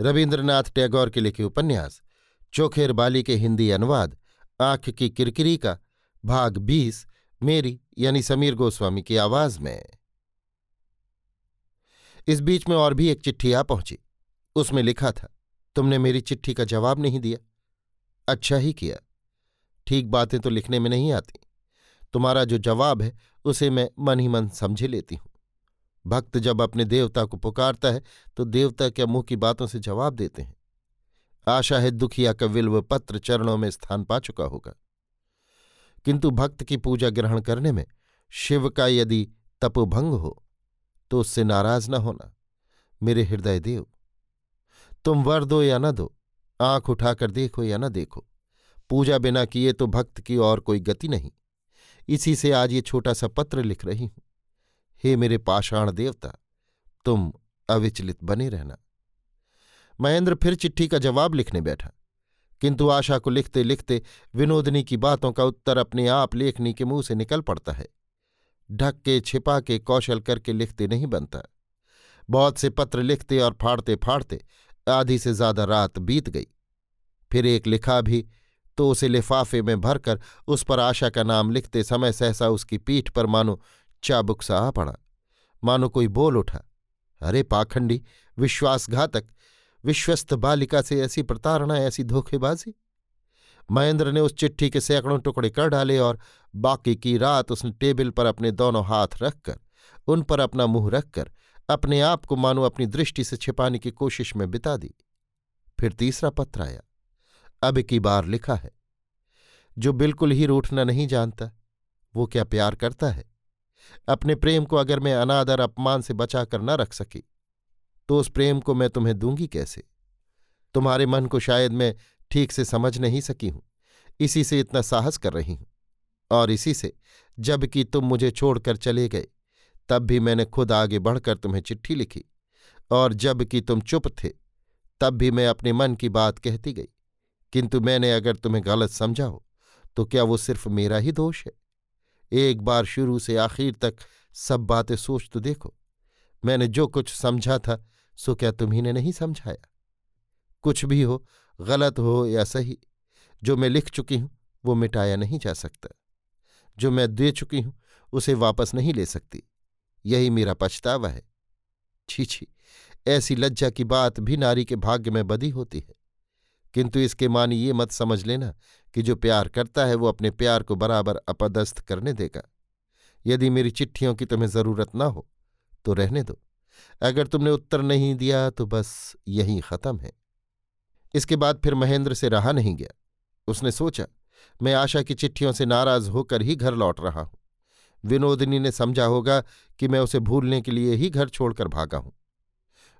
रविन्द्रनाथ टैगोर के लिखे उपन्यास, चोखेर बाली के हिंदी अनुवाद, आँख की किरकिरी का भाग बीस, मेरी यानी समीर गोस्वामी की आवाज़ में। इस बीच में और भी एक चिट्ठी आ पहुँची। उसमें लिखा था, तुमने मेरी चिट्ठी का जवाब नहीं दिया। अच्छा ही किया। ठीक बातें तो लिखने में नहीं आती। तुम्हारा जो जवाब है, उसे मैं मन ही मन समझे लेती हूँ। भक्त जब अपने देवता को पुकारता है तो देवता क्या मुँह की बातों से जवाब देते हैं। आशा है दुखिया का विल्व पत्र चरणों में स्थान पा चुका होगा। किंतु भक्त की पूजा ग्रहण करने में शिव का यदि तपोभंग हो तो उससे नाराज़ न होना। मेरे हृदय देव, तुम वर दो या न दो, आँख उठाकर देखो या न देखो। पूजा बिना किए तो भक्त की और कोई गति नहीं। इसी से आज ये छोटा सा पत्र लिख रही हूँ। हे मेरे पाषाण देवता, तुम अविचलित बने रहना। महेंद्र फिर चिट्ठी का जवाब लिखने बैठा, किंतु आशा को लिखते लिखते विनोदनी की बातों का उत्तर अपने आप लेखनी के मुँह से निकल पड़ता है। ढक के छिपा के कौशल करके लिखते नहीं बनता। बहुत से पत्र लिखते और फाड़ते फाड़ते आधी से ज़्यादा रात बीत गई। फिर एक लिखा भी तो उसे लिफाफे में भरकर उस पर आशा का नाम लिखते समय सहसा उसकी पीठ पर मानो चाबुक सा आ पड़ा मानो कोई बोल उठा, अरे पाखंडी, विश्वासघातक, विश्वस्त बालिका से ऐसी प्रताड़ना ऐसी धोखेबाजी? महेंद्र ने उस चिट्ठी के सैकड़ों टुकड़े कर डाले और बाकी की रात उसने टेबल पर अपने दोनों हाथ रखकर, उन पर अपना मुँह रखकर, अपने आप को मानो अपनी दृष्टि से छिपाने की कोशिश में बिता दी। फिर तीसरा पत्र आया। अब की बार लिखा है। जो बिल्कुल ही रूठना नहीं जानता, वो क्या प्यार करता है? अपने प्रेम को अगर मैं अनादर, अपमान से बचाकर न रख सकी तो उस प्रेम को मैं तुम्हें दूँगी कैसे? तुम्हारे मन को शायद मैं ठीक से समझ नहीं सकी हूँ। इसी से इतना साहस कर रही हूँ। और इसी से जबकि तुम मुझे छोड़कर चले गए, तब भी मैंने खुद आगे बढ़कर तुम्हें चिट्ठी लिखी। और जबकि तुम चुप थे, तब भी मैं अपने मन की बात कहती गई। किंतु मैंने अगर तुम्हें गलत समझा हो तो क्या वो सिर्फ़ मेरा ही दोष है? एक बार शुरू से आखिर तक सब बातें सोच तो देखो। मैंने जो कुछ समझा था, सो क्या तुम्ही ने नहीं समझाया? कुछ भी हो, गलत हो या सही, जो मैं लिख चुकी हूँ, वो मिटाया नहीं जा सकता। जो मैं दे चुकी हूँ, उसे वापस नहीं ले सकती। यही मेरा पछतावा है। छी छी, ऐसी लज्जा की बात भी नारी के भाग्य में बदी होती है। किंतु इसके मानी ये मत समझ लेना कि जो प्यार करता है वो अपने प्यार को बराबर अपदस्थ करने देगा। यदि मेरी चिट्ठियों की तुम्हें ज़रूरत ना हो तो रहने दो। अगर तुमने उत्तर नहीं दिया तो बस यही खत्म है। इसके बाद फिर महेंद्र से रहा नहीं गया। उसने सोचा, मैं आशा की चिट्ठियों से नाराज़ होकर ही घर लौट रहा हूँ। विनोदिनी ने समझा होगा कि मैं उसे भूलने के लिए ही घर छोड़कर भागा हूँ।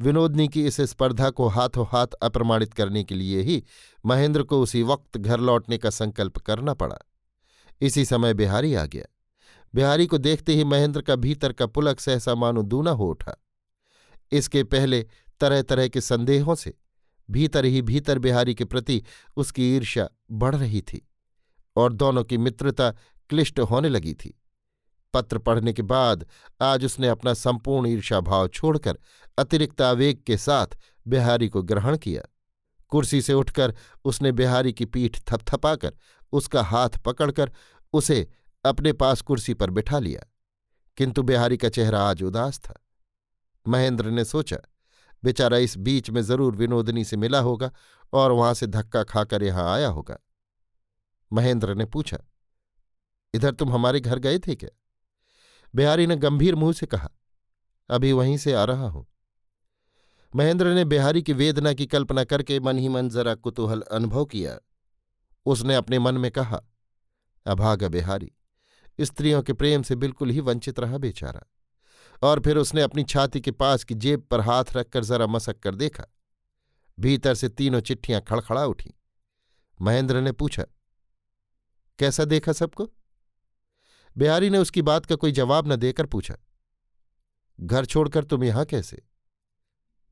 विनोदनी की इस स्पर्धा को हाथों हाथ अप्रमाणित करने के लिए ही महेंद्र को उसी वक्त घर लौटने का संकल्प करना पड़ा। इसी समय बिहारी आ गया। बिहारी को देखते ही महेंद्र का भीतर का पुलक सहसा मानो दूना हो उठा। इसके पहले तरह तरह के संदेहों से भीतर ही भीतर बिहारी के प्रति उसकी ईर्ष्या बढ़ रही थी और दोनों की मित्रता क्लिष्ट होने लगी थी। पत्र पढ़ने के बाद आज उसने अपना संपूर्ण ईर्षाभाव छोड़कर अतिरिक्त आवेग के साथ बिहारी को ग्रहण किया। कुर्सी से उठकर उसने बिहारी की पीठ थपथपाकर उसका हाथ पकड़कर उसे अपने पास कुर्सी पर बिठा लिया, किंतु बिहारी का चेहरा आज उदास था। महेंद्र ने सोचा, बेचारा इस बीच में ज़रूर विनोदनी से मिला होगा और वहाँ से धक्का खाकर यहाँ आया होगा। महेंद्र ने पूछा, इधर तुम हमारे घर गए थे क्या? बिहारी ने गंभीर मुँह से कहा, अभी वहीं से आ रहा हूँ। महेंद्र ने बिहारी की वेदना की कल्पना करके मन ही मन जरा कुतूहल अनुभव किया। उसने अपने मन में कहा, अभागा बिहारी, स्त्रियों के प्रेम से बिल्कुल ही वंचित रहा बेचारा। और फिर उसने अपनी छाती के पास की जेब पर हाथ रखकर जरा मसक कर देखा। भीतर से तीनों चिट्ठियाँ खड़खड़ा उठी। महेंद्र ने पूछा, कैसा देखा सबको? बिहारी ने उसकी बात का कोई जवाब न देकर पूछा, घर छोड़कर तुम यहाँ कैसे?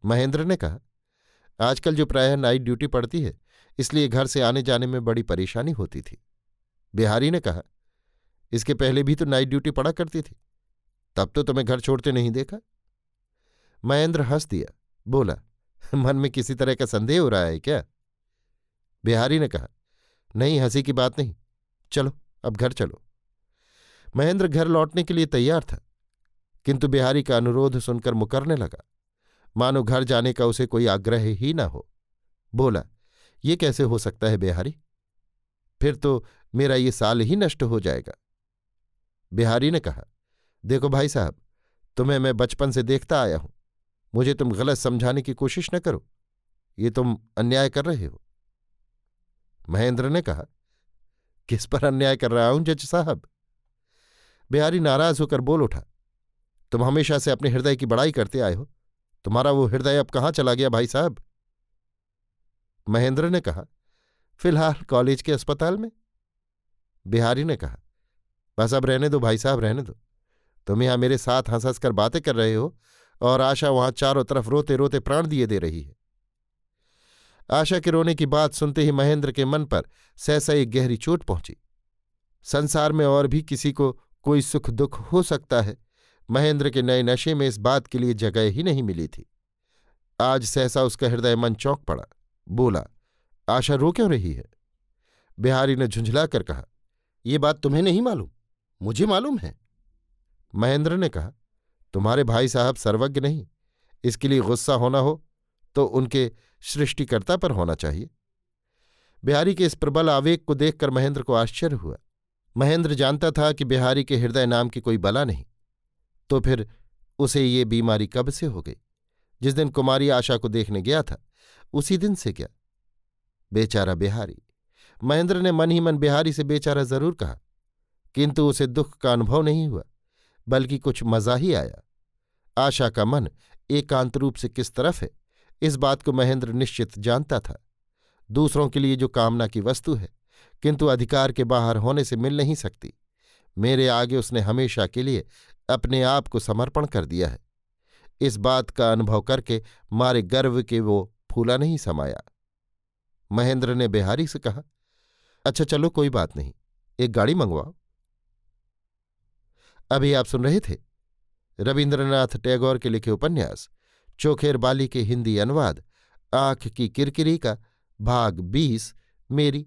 महेंद्र ने कहा, आजकल जो प्रायः नाइट ड्यूटी पड़ती है, इसलिए घर से आने जाने में बड़ी परेशानी होती थी। बिहारी ने कहा, इसके पहले भी तो नाइट ड्यूटी पड़ा करती थी, तब तो तुम्हें घर छोड़ते नहीं देखा? महेंद्र हंस दिया, बोला, मन में किसी तरह का संदेह हो रहा है क्या? बिहारी ने कहा, नहीं, हँसी की बात नहीं, चलो, अब घर चलो। महेंद्र घर लौटने के लिए तैयार था, किंतु बिहारी का अनुरोध सुनकर मुकरने लगा। मानो घर जाने का उसे कोई आग्रह ही न हो। बोला, ये कैसे हो सकता है बिहारी? फिर तो मेरा ये साल ही नष्ट हो जाएगा। बिहारी ने कहा, देखो भाई साहब, तुम्हें मैं बचपन से देखता आया हूँ। मुझे तुम गलत समझाने की कोशिश न करो। ये तुम अन्याय कर रहे हो। महेंद्र ने कहा, किस पर अन्याय कर रहा हूँ जज साहब? बिहारी नाराज़ होकर बोल उठा, तुम हमेशा से अपने हृदय की बड़ाई करते आए हो। तुम्हारा वो हृदय अब कहाँ चला गया भाई साहब? महेंद्र ने कहा, फ़िलहाल कॉलेज के अस्पताल में। बिहारी ने कहा, बस अब रहने दो भाई साहब, रहने दो। तुम यहाँ मेरे साथ हंस हंस कर बातें कर रहे हो और आशा वहाँ चारों तरफ़ रोते रोते प्राण दिए दे रही है। आशा के रोने की बात सुनते ही महेंद्र के मन पर सहसा एक गहरी चोट पहुँची। संसार में और भी किसी को कोई सुख दुख हो सकता है। महेंद्र के नए नशे में इस बात के लिए जगह ही नहीं मिली थी। आज सहसा उसका हृदय मन चौंक पड़ा। बोला, आशा रो क्यों रही है? बिहारी ने झुंझला कर कहा, ये बात तुम्हें नहीं मालूम। मुझे मालूम है। महेंद्र ने कहा, तुम्हारे भाई साहब सर्वज्ञ नहीं। इसके लिए गुस्सा होना हो तो उनके सृष्टिकर्ता पर होना चाहिए। बिहारी के इस प्रबल आवेग को देखकर महेंद्र को आश्चर्य हुआ। महेंद्र जानता था कि बिहारी के हृदय नाम की कोई बला नहीं तो फिर उसे ये बीमारी कब से हो गई? जिस दिन कुमारी आशा को देखने गया था, उसी दिन से क्या? बेचारा बिहारी। महेंद्र ने मन ही मन बिहारी से बेचारा ज़रूर कहा, किंतु उसे दुख का अनुभव नहीं हुआ, बल्कि कुछ मज़ा ही आया। आशा का मन एकांत रूप से किस तरफ़ है, इस बात को महेंद्र निश्चित जानता था। दूसरों के लिए जो कामना की वस्तु है किंतु अधिकार के बाहर होने से मिल नहीं सकती। मेरे आगे उसने हमेशा के लिए अपने आप को समर्पण कर दिया है। इस बात का अनुभव करके मारे गर्व के वो फूला नहीं समाया। महेंद्र ने बिहारी से कहा अच्छा चलो, कोई बात नहीं, एक गाड़ी मंगवाओ। अभी आप सुन रहे थे? रविन्द्रनाथ टैगोर के लिखे उपन्यास, चोखेर बाली के हिंदी अनुवाद, आँख की किरकिरी का भाग बीस, मेरी